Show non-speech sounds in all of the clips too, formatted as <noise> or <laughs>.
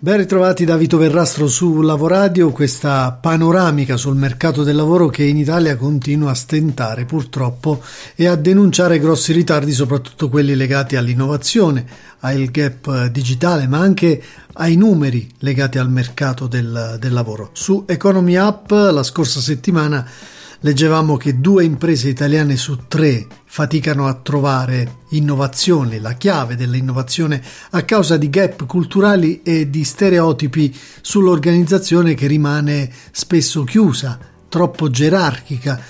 Ben ritrovati da Vito Verrastro su Lavoradio, questa panoramica sul mercato del lavoro che in Italia continua a stentare purtroppo e a denunciare grossi ritardi, soprattutto quelli legati all'innovazione, al gap digitale, ma anche ai numeri legati al mercato del, del lavoro. Su Economy Up la scorsa settimana leggevamo che due imprese italiane su tre faticano a trovare innovazione, la chiave dell'innovazione a causa di gap culturali e di stereotipi sull'organizzazione che rimane spesso chiusa, troppo gerarchica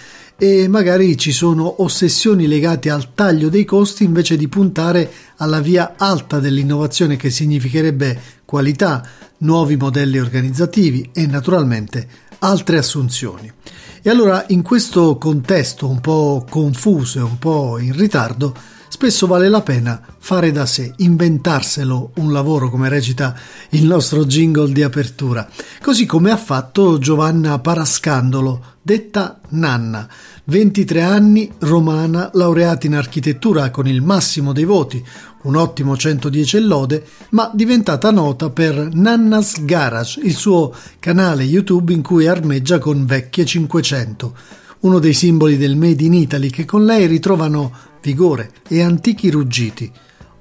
e magari ci sono ossessioni legate al taglio dei costi invece di puntare alla via alta dell'innovazione che significherebbe qualità, nuovi modelli organizzativi e naturalmente altre assunzioni. E allora in questo contesto un po' confuso e un po' in ritardo, spesso vale la pena fare da sé, inventarselo un lavoro come recita il nostro jingle di apertura, così come ha fatto Giovanna Parascandolo, detta Nanna, 23 anni, romana, laureata in architettura con il massimo dei voti, un ottimo 110 e lode, ma diventata nota per Nanna's Garage, il suo canale YouTube in cui armeggia con vecchie 500, uno dei simboli del Made in Italy che con lei ritrovano vigore e antichi ruggiti.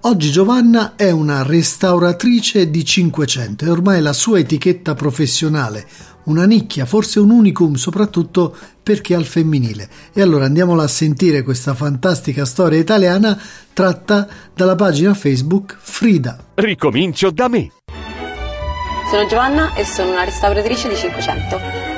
Oggi Giovanna è una restauratrice di 500 e ormai la sua etichetta professionale, una nicchia, forse un unicum, soprattutto perché al femminile. E allora andiamola a sentire questa fantastica storia italiana tratta dalla pagina Facebook Frida. Ricomincio da me. Sono Giovanna e sono una restauratrice di 500.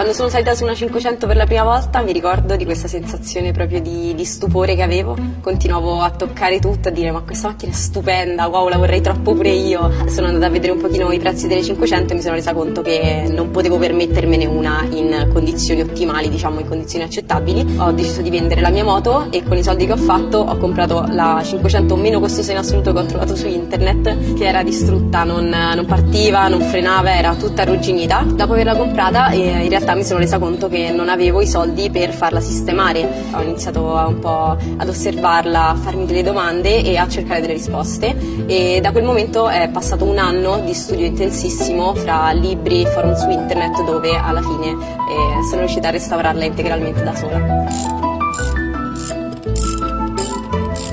Quando sono salita su una 500 per la prima volta mi ricordo di questa sensazione proprio di, di, stupore che avevo. Continuavo a toccare tutto, a dire ma questa macchina è stupenda, wow la vorrei troppo pure io. Sono andata a vedere un pochino i prezzi delle 500 e mi sono resa conto che non potevo permettermene una in condizioni ottimali, diciamo in condizioni accettabili. Ho deciso di vendere la mia moto e con i soldi che ho fatto ho comprato la 500 meno costosa in assoluto che ho trovato su internet, che era distrutta, non, non partiva, non frenava, era tutta arrugginita. Dopo averla comprata eh, in realtà realtà mi sono resa conto che non avevo i soldi per farla sistemare. Ho iniziato un po' ad osservarla, a farmi delle domande e a cercare delle risposte e da quel momento è passato un anno di studio intensissimo fra libri e forum su internet dove alla fine eh, sono riuscita a restaurarla integralmente da sola.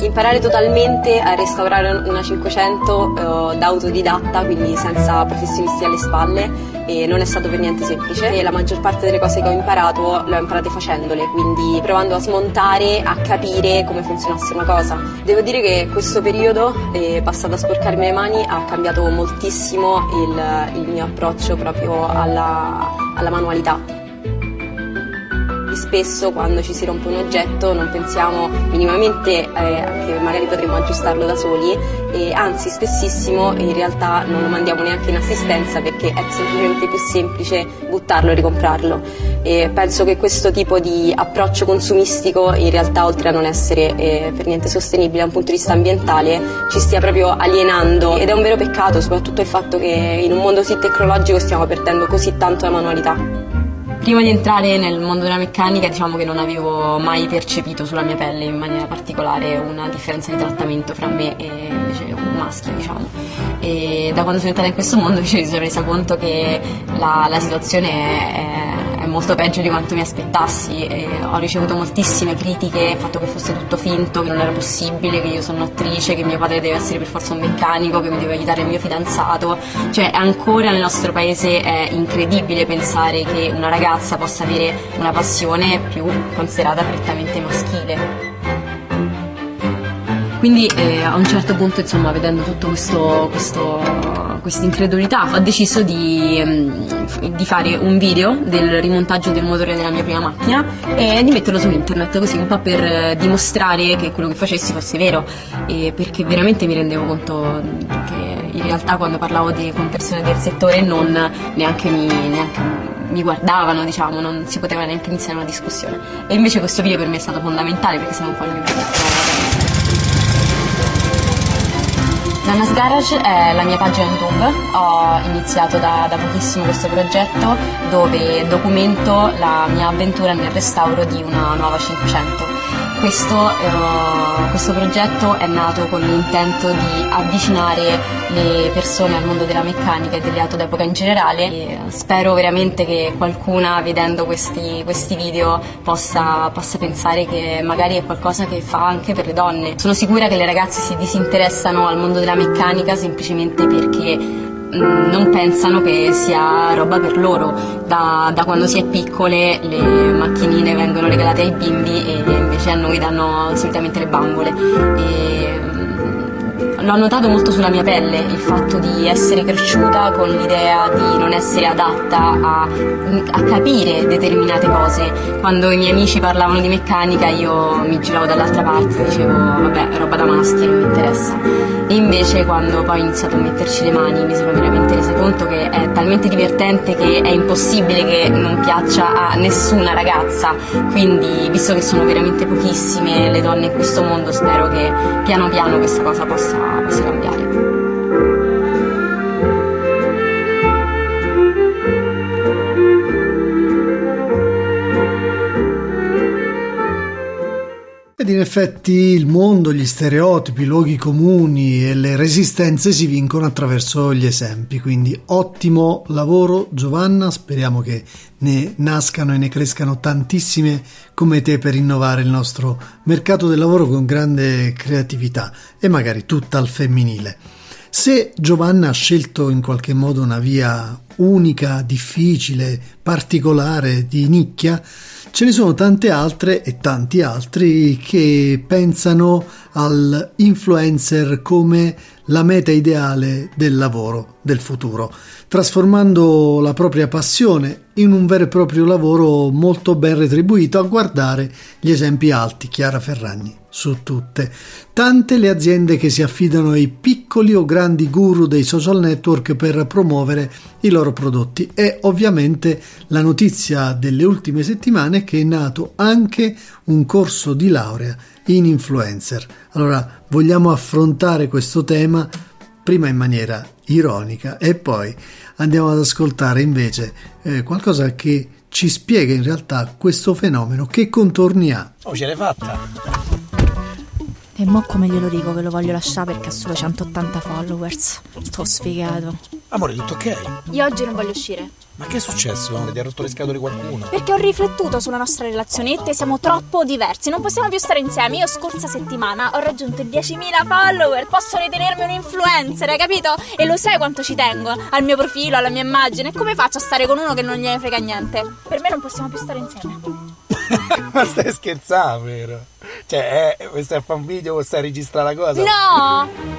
Imparare totalmente a restaurare una 500 eh, da autodidatta, quindi senza professionisti alle spalle, non è stato per niente semplice. E la maggior parte delle cose che ho imparato le ho imparate facendole, quindi provando a smontare, a capire come funzionasse una cosa. Devo dire che questo periodo, eh, passato a sporcarmi le mani, ha cambiato moltissimo il, il mio approccio proprio alla, alla manualità spesso quando ci si rompe un oggetto non pensiamo minimamente eh, che magari potremmo aggiustarlo da soli e anzi spessissimo in realtà non lo mandiamo neanche in assistenza perché è semplicemente più semplice buttarlo e ricomprarlo e penso che questo tipo di approccio consumistico in realtà oltre a non essere eh, per niente sostenibile da un punto di vista ambientale ci stia proprio alienando ed è un vero peccato soprattutto il fatto che in un mondo così tecnologico stiamo perdendo così tanto la manualità. Prima di entrare nel mondo della meccanica diciamo che non avevo mai percepito sulla mia pelle in maniera particolare una differenza di trattamento fra me e invece un maschio diciamo. E da quando sono entrata in questo mondo <laughs> mi sono resa conto che la, la situazione è, è molto peggio di quanto mi aspettassi. E ho ricevuto moltissime critiche, il fatto che fosse tutto finto, che non era possibile, che io sono un'attrice, che mio padre deve essere per forza un meccanico, che mi deve aiutare il mio fidanzato. Cioè ancora nel nostro paese è incredibile pensare che una ragazza possa avere una passione più considerata prettamente maschile. Quindi eh, a un certo punto, insomma, vedendo tutto questo, questo questa incredulità ho deciso di, mm, di, fare un video del rimontaggio del motore della mia prima macchina e di metterlo su internet così un po' per eh, dimostrare che quello che facessi fosse vero perché veramente mi rendevo conto che in realtà quando parlavo di, con persone del settore non neanche mi, neanche mi guardavano, diciamo, non si poteva neanche iniziare una discussione. E invece questo video per me è stato fondamentale perché siamo un po' il mio Nanna's Garage è la mia pagina YouTube, ho iniziato da, da, pochissimo questo progetto dove documento la mia avventura nel restauro di una nuova 500. Questo, eh, questo, progetto è nato con l'intento di avvicinare le persone al mondo della meccanica e delle auto d'epoca in generale e spero veramente che qualcuna vedendo questi, questi video possa, possa, pensare che magari è qualcosa che fa anche per le donne. Sono sicura che le ragazze si disinteressano al mondo della meccanica semplicemente perché non pensano che sia roba per loro. Da, da, quando si è piccole le macchinine vengono regalate ai bimbi e invece a noi danno solitamente le bambole. E, l'ho notato molto sulla mia pelle il fatto di essere cresciuta con l'idea di non essere adatta a, a, capire determinate cose. Quando i miei amici parlavano di meccanica io mi giravo dall'altra parte, dicevo vabbè roba da maschi, non mi interessa. E invece quando poi ho iniziato a metterci le mani mi sono veramente resa conto che è talmente divertente che è impossibile che non piaccia a nessuna ragazza. Quindi visto che sono veramente pochissime le donne in questo mondo, spero che piano piano questa cosa possa, possa cambiare. Ed in effetti il mondo, gli stereotipi, i luoghi comuni e le resistenze si vincono attraverso gli esempi. Quindi ottimo lavoro Giovanna, speriamo che ne nascano e ne crescano tantissime come te per innovare il nostro mercato del lavoro con grande creatività e magari tutta al femminile. Se Giovanna ha scelto in qualche modo una via unica, difficile, particolare, di nicchia, Ce ne sono tante altre e tanti altri che pensano all'influencer come la meta ideale del lavoro del futuro, trasformando la propria passione in un vero e proprio lavoro molto ben retribuito a guardare gli esempi alti, Chiara Ferragni, su tutte. Tante le aziende che si affidano ai piccoli o grandi guru dei social network per promuovere i loro prodotti e ovviamente la notizia delle ultime settimane è che è nato anche un corso di laurea in influencer. Allora vogliamo affrontare questo tema prima in maniera ironica e poi andiamo ad ascoltare invece eh, qualcosa che ci spiega in realtà questo fenomeno, che contorni ha. Oh, ce l'hai fatta! E mo come glielo dico che lo voglio lasciare perché ha solo 180 followers. Sto sfigato. Amore, tutto ok? Io oggi non voglio uscire. Ma che è successo? Ti ha rotto le scatole qualcuno? Perché ho riflettuto sulla nostra relazione e te siamo troppo diversi, non possiamo più stare insieme. Io scorsa settimana ho raggiunto i 10.000 follower, posso ritenermi un influencer, hai capito? E lo sai quanto ci tengo al mio profilo, alla mia immagine. Come faccio a stare con uno che non gliene frega niente? Per me non possiamo più stare insieme. <laughs> Ma stai scherzando, vero? Cioè, eh, stai a fare un video o stai a registrare la cosa? No!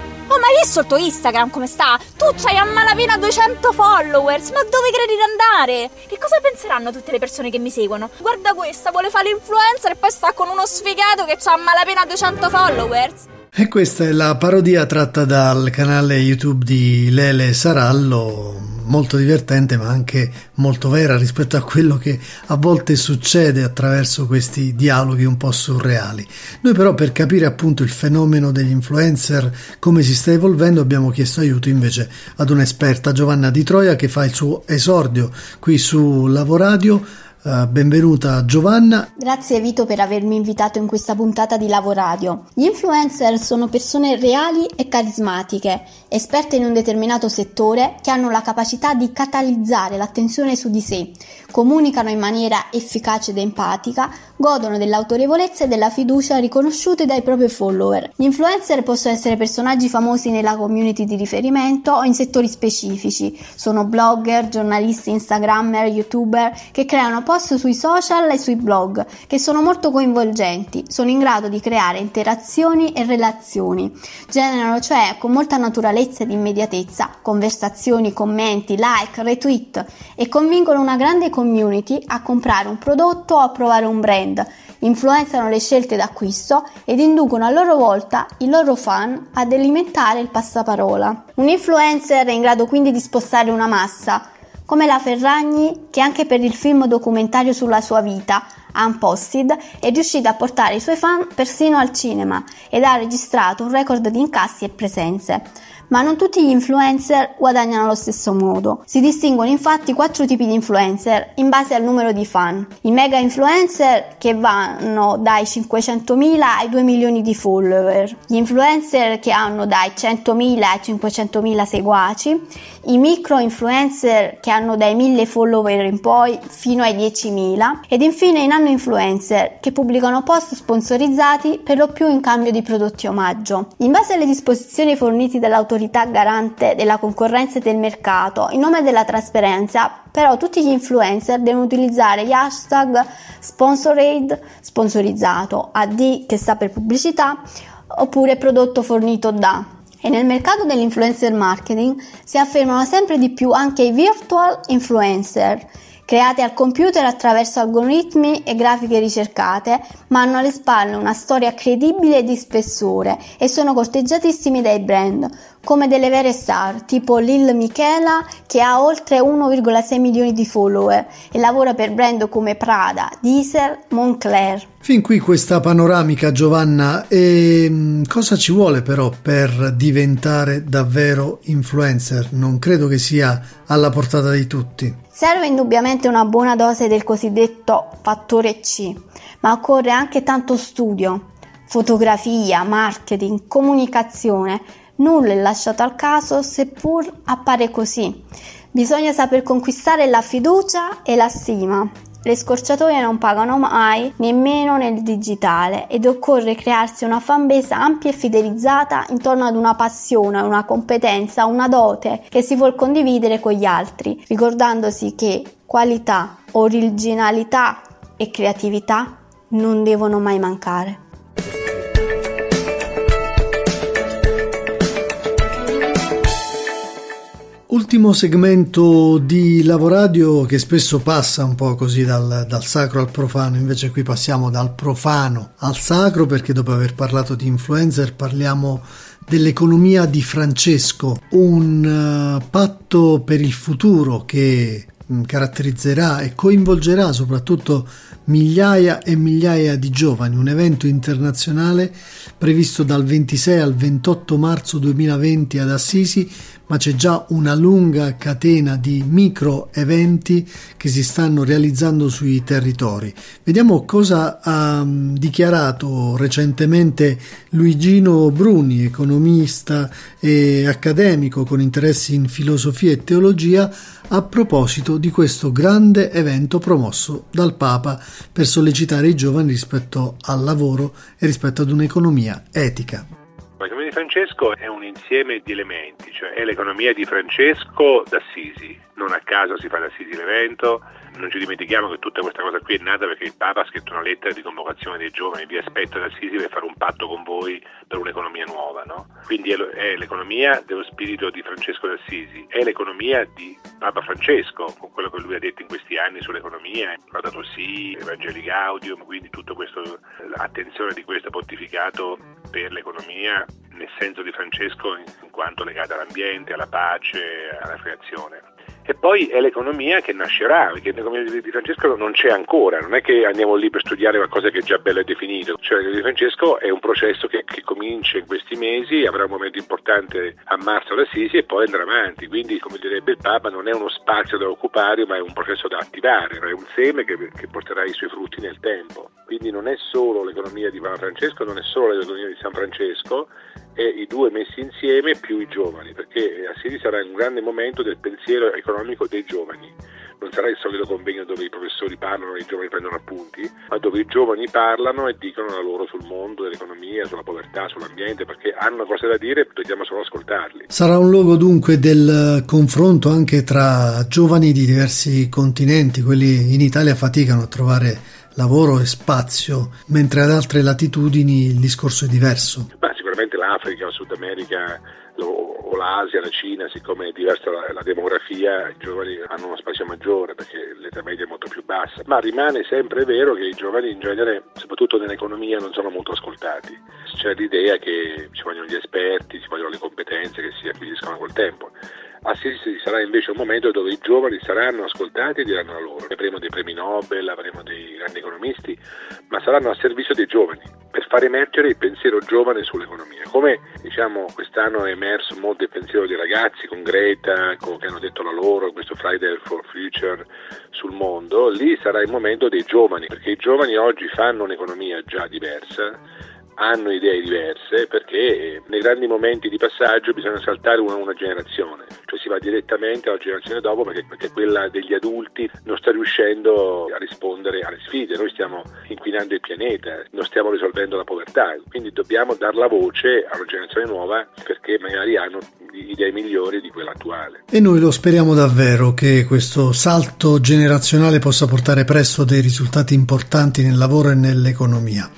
Hai visto il tuo Instagram come sta? Tu c'hai a malapena 200 followers, ma dove credi di andare? Che cosa penseranno tutte le persone che mi seguono? Guarda questa, vuole fare l'influencer e poi sta con uno sfigato che ha a malapena 200 followers. E questa è la parodia tratta dal canale YouTube di Lele Sarallo, molto divertente ma anche molto vera rispetto a quello che a volte succede attraverso questi dialoghi un po' surreali. Noi però per capire appunto il fenomeno degli influencer, come si sta evolvendo, abbiamo chiesto aiuto invece ad un'esperta Giovanna Di Troia che fa il suo esordio qui su Lavoradio Uh, benvenuta Giovanna. Grazie Vito per avermi invitato in questa puntata di Lavoradio. Gli influencer sono persone reali e carismatiche, esperte in un determinato settore che hanno la capacità di catalizzare l'attenzione su di sé, comunicano in maniera efficace ed empatica, godono dell'autorevolezza e della fiducia riconosciute dai propri follower. Gli influencer possono essere personaggi famosi nella community di riferimento o in settori specifici. Sono blogger, giornalisti, instagrammer, youtuber che creano post sui social e sui blog che sono molto coinvolgenti, sono in grado di creare interazioni e relazioni, generano cioè con molta naturalezza ed immediatezza conversazioni, commenti, like, retweet e convincono una grande community a comprare un prodotto o a provare un brand influenzano le scelte d'acquisto ed inducono a loro volta i loro fan ad alimentare il passaparola. Un influencer è in grado quindi di spostare una massa, come la Ferragni che anche per il film documentario sulla sua vita, Unposted, è riuscita a portare i suoi fan persino al cinema ed ha registrato un record di incassi e presenze. Ma non tutti gli influencer guadagnano allo stesso modo. Si distinguono infatti quattro tipi di influencer in base al numero di fan. I mega influencer che vanno dai 500.000 ai 2 milioni di follower, gli influencer che hanno dai 100.000 ai 500.000 seguaci, i micro influencer che hanno dai 1000 follower in poi fino ai 10.000 ed infine i nano influencer che pubblicano post sponsorizzati per lo più in cambio di prodotti omaggio. In base alle disposizioni fornite dall'autorità garante della concorrenza e del mercato, in nome della trasparenza, però tutti gli influencer devono utilizzare gli hashtag sponsored, sponsorizzato, AD che sta per pubblicità, oppure prodotto fornito da. E nel mercato dell'influencer marketing si affermano sempre di più anche i virtual influencer, creati al computer attraverso algoritmi e grafiche ricercate, ma hanno alle spalle una storia credibile di spessore e sono corteggiatissimi dai brand, come delle vere star, tipo Lil Michela che ha oltre 1,6 milioni di follower e lavora per brand come Prada, Diesel, Moncler. Fin qui questa panoramica Giovanna e mm, cosa ci vuole però per diventare davvero influencer? Non credo che sia alla portata di tutti. Serve indubbiamente una buona dose del cosiddetto fattore C, ma occorre anche tanto studio, fotografia, marketing, comunicazione. Nulla è lasciato al caso, seppur appare così. Bisogna saper conquistare la fiducia e la stima. Le scorciatoie non pagano mai, nemmeno nel digitale, ed occorre crearsi una fanbase ampia e fidelizzata intorno ad una passione, una competenza, una dote che si vuol condividere con gli altri, ricordandosi che qualità, originalità e creatività non devono mai mancare. Ultimo segmento di Lavoradio che spesso passa un po' così dal, dal, sacro al profano, invece qui passiamo dal profano al sacro perché dopo aver parlato di influencer parliamo dell'economia di Francesco, un uh, patto per il futuro che um, caratterizzerà e coinvolgerà soprattutto migliaia e migliaia di giovani, un evento internazionale previsto dal 26 al 28 marzo 2020 ad Assisi ma c'è già una lunga catena di micro eventi che si stanno realizzando sui territori. Vediamo cosa ha mm, dichiarato recentemente Luigino Bruni, economista e accademico con interessi in filosofia e teologia, a proposito di questo grande evento promosso dal Papa per sollecitare i giovani rispetto al lavoro e rispetto ad un'economia etica. Francesco è un insieme di elementi, cioè è l'economia di Francesco d'Assisi, non a caso si fa da Assisi l'evento, non ci dimentichiamo che tutta questa cosa qui è nata perché il Papa ha scritto una lettera di convocazione dei giovani, vi aspetto da Assisi per fare un patto con voi per un'economia nuova, no? Quindi è l'economia dello spirito di Francesco d'Assisi, è l'economia di Papa Francesco, con quello che lui ha detto in questi anni sull'economia, Laudato Si, Evangeli Gaudium, quindi tutta l'attenzione di questo pontificato per l'economia nel senso di Francesco in quanto legata all'ambiente, alla pace, alla creazione. E poi è l'economia che nascerà, perché l'economia di Francesco non c'è ancora, non è che andiamo lì per studiare qualcosa che è già bello e definito, cioè l'economia di Francesco è un processo che, che, comincia in questi mesi, avrà un momento importante a marzo ad Assisi e poi andrà avanti, quindi come direbbe il Papa non è uno spazio da occupare ma è un processo da attivare, è un seme che, che porterà i suoi frutti nel tempo. Quindi non è solo l'economia di Papa Francesco, non è solo l'economia di San Francesco, è i due messi insieme più i giovani, perché Assisi sarà un grande momento del pensiero economico dei giovani. Non sarà il solito convegno dove i professori parlano e i giovani prendono appunti, ma dove i giovani parlano e dicono la loro sul mondo dell'economia, sulla povertà, sull'ambiente, perché hanno cose da dire e dobbiamo solo ascoltarli. Sarà un luogo dunque del confronto anche tra giovani di diversi continenti, quelli in Italia faticano a trovare lavoro e spazio, mentre ad altre latitudini il discorso è diverso. Ma sicuramente l'Africa, il Sud America o l'Asia, la Cina, siccome è diversa la, la, demografia, i giovani hanno uno spazio maggiore perché l'età media è molto più bassa, ma rimane sempre vero che i giovani in genere, soprattutto nell'economia, non sono molto ascoltati. C'è l'idea che ci vogliono gli esperti, ci vogliono le competenze che si acquisiscono col tempo Assisi sarà invece un momento dove i giovani saranno ascoltati e diranno la loro. Avremo dei premi Nobel, avremo dei grandi economisti, ma saranno a servizio dei giovani far emergere il pensiero giovane sull'economia. Come diciamo quest'anno è emerso molto il pensiero dei ragazzi con Greta, con, che hanno detto la loro, questo Friday for Future sul mondo, lì sarà il momento dei giovani, perché i giovani oggi fanno un'economia già diversa hanno idee diverse perché nei grandi momenti di passaggio bisogna saltare una, una generazione, cioè si va direttamente alla generazione dopo perché, perché, quella degli adulti non sta riuscendo a rispondere alle sfide, noi stiamo inquinando il pianeta, non stiamo risolvendo la povertà, quindi dobbiamo dar la voce a una generazione nuova perché magari hanno idee migliori di quella attuale. E noi lo speriamo davvero che questo salto generazionale possa portare presto dei risultati importanti nel lavoro e nell'economia.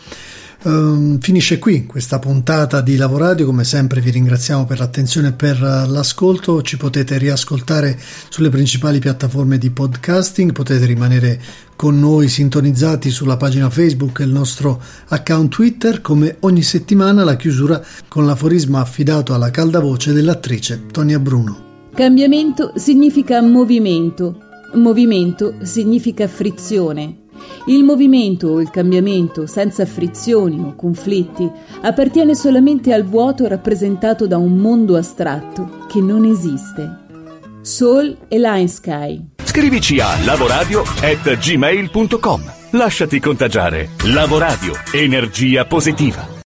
Um, finisce qui questa puntata di Lavoradio, come sempre vi ringraziamo per l'attenzione e per l'ascolto, ci potete riascoltare sulle principali piattaforme di podcasting, potete rimanere con noi sintonizzati sulla pagina Facebook e il nostro account Twitter, come ogni settimana la chiusura con l'aforisma affidato alla calda voce dell'attrice Tonia Bruno. Cambiamento significa movimento, movimento significa frizione. Il movimento o il cambiamento senza frizioni o conflitti appartiene solamente al vuoto rappresentato da un mondo astratto che non esiste. Soul e Line Sky. Scrivici a lavoradio@gmail.com. Lasciati contagiare. Lavoradio. Energia positiva.